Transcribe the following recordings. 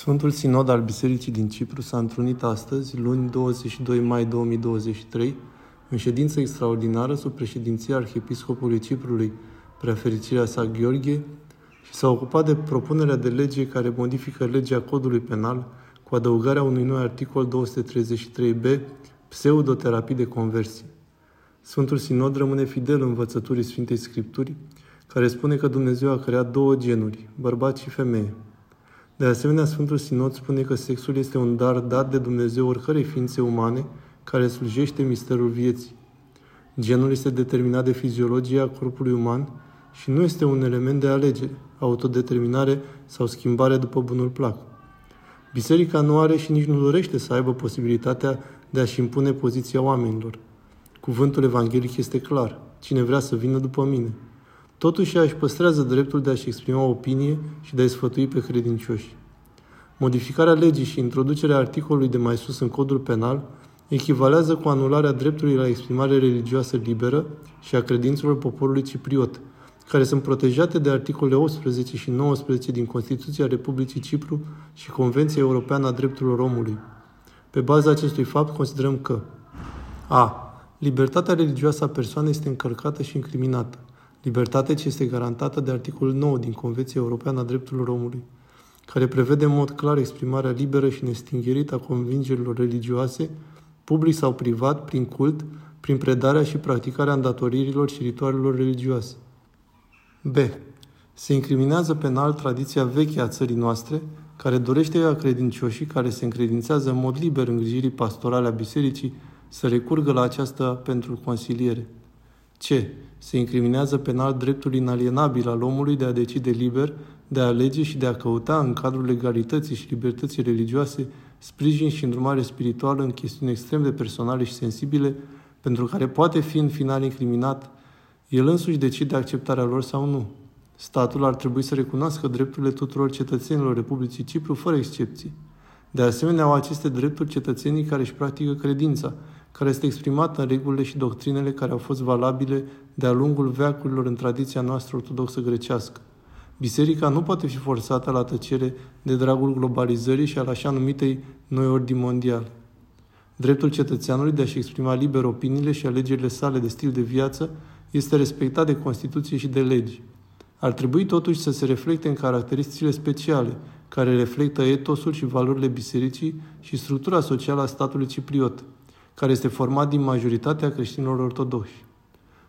Sfântul Sinod al Bisericii din Cipru s-a întrunit astăzi, luni 22 mai 2023, în ședință extraordinară sub președinția Arhiepiscopului Ciprului, preafericirea sa Gheorghe, și s-a ocupat de propunerea de lege care modifică legea codului penal cu adăugarea unui nou articol 233b, pseudoterapii de conversie. Sfântul Sinod rămâne fidel învățăturii Sfintei Scripturi, care spune că Dumnezeu a creat două genuri, bărbați și femeie. De asemenea, Sfântul Sinod spune că sexul este un dar dat de Dumnezeu oricărei ființe umane care slujește misterul vieții. Genul este determinat de fiziologia corpului uman și nu este un element de alegere, autodeterminare sau schimbare după bunul plac. Biserica nu are și nici nu dorește să aibă posibilitatea de a-și impune poziția oamenilor. Cuvântul evanghelic este clar. Cine vrea să vină după mine, Totuși, ea își păstrează dreptul de a-și exprima opinie și de a-i sfătui pe credincioși. Modificarea legii și introducerea articolului de mai sus în codul penal echivalează cu anularea dreptului la exprimare religioasă liberă și a credințelor poporului cipriot, care sunt protejate de articolele 18 și 19 din Constituția Republicii Cipru și Convenția Europeană a Drepturilor Omului. Pe baza acestui fapt, considerăm că a. Libertatea religioasă a persoanei este încărcată și incriminată. Libertatea ce este garantată de articolul 9 din Convenția Europeană a Drepturilor Omului, care prevede în mod clar exprimarea liberă și nestingherită a convingerilor religioase, public sau privat, prin cult, prin predarea și practicarea îndatoririlor și ritualelor religioase. B. Se incriminează penal tradiția veche a țării noastre, care dorește ca credincioșii care se încredințează în mod liber îngrijirii pastorale a bisericii să recurgă la aceasta pentru consiliere. C. Se incriminează penal dreptul inalienabil al omului de a decide liber, de a alege și de a căuta în cadrul legalității și libertății religioase sprijin și îndrumare spirituală în chestiuni extrem de personale și sensibile, pentru care poate fi în final incriminat, el însuși decide acceptarea lor sau nu. Statul ar trebui să recunoască drepturile tuturor cetățenilor Republicii Cipru, fără excepții. De asemenea, au aceste drepturi cetățenii care își practică credința, care este exprimată în regulile și doctrinele care au fost valabile de-a lungul veacurilor în tradiția noastră ortodoxă grecească. Biserica nu poate fi forțată la tăcere de dragul globalizării și al așa numitei noi ordini mondiale. Dreptul cetățeanului de a-și exprima liber opiniile și alegerile sale de stil de viață este respectat de Constituție și de legi. Ar trebui totuși să se reflecte în caracteristicile speciale, care reflectă etosul și valorile bisericii și structura socială a statului cipriot, care este format din majoritatea creștinilor ortodoxi.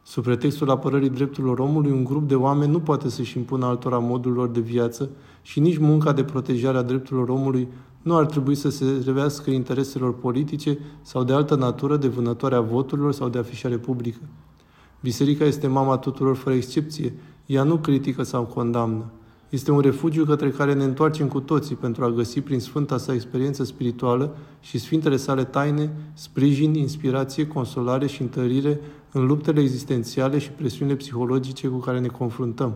Sub pretextul apărării drepturilor omului, un grup de oameni nu poate să-și impună altora modul lor de viață și nici munca de protejare a drepturilor omului nu ar trebui să se revească intereselor politice sau de altă natură de vânătoare a voturilor sau de afișare publică. Biserica este mama tuturor fără excepție, ea nu critică sau condamnă. Este un refugiu către care ne întoarcem cu toții pentru a găsi prin sfânta sa experiență spirituală și sfintele sale taine sprijin, inspirație, consolare și întărire în luptele existențiale și presiunile psihologice cu care ne confruntăm.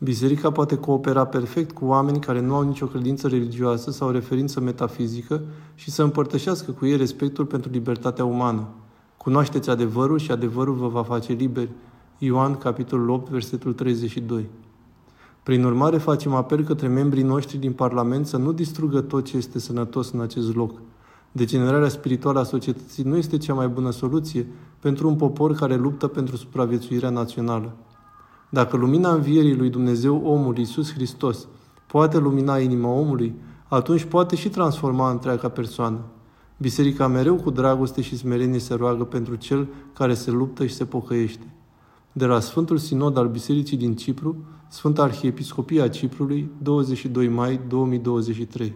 Biserica poate coopera perfect cu oameni care nu au nicio credință religioasă sau referință metafizică și să împărtășească cu ei respectul pentru libertatea umană. Cunoașteți adevărul și adevărul vă va face liberi, Ioan, capitolul 8, versetul 32. Prin urmare, facem apel către membrii noștri din Parlament să nu distrugă tot ce este sănătos în acest loc. Degenerarea spirituală a societății nu este cea mai bună soluție pentru un popor care luptă pentru supraviețuirea națională. Dacă lumina învierii lui Dumnezeu, omul Iisus Hristos, poate lumina inima omului, atunci poate și transforma întreaga persoană. Biserica mereu cu dragoste și smerenie se roagă pentru cel care se luptă și se pocăiește de la Sfântul Sinod al Bisericii din Cipru, Sfânta Arhiepiscopia Ciprului, 22 mai 2023.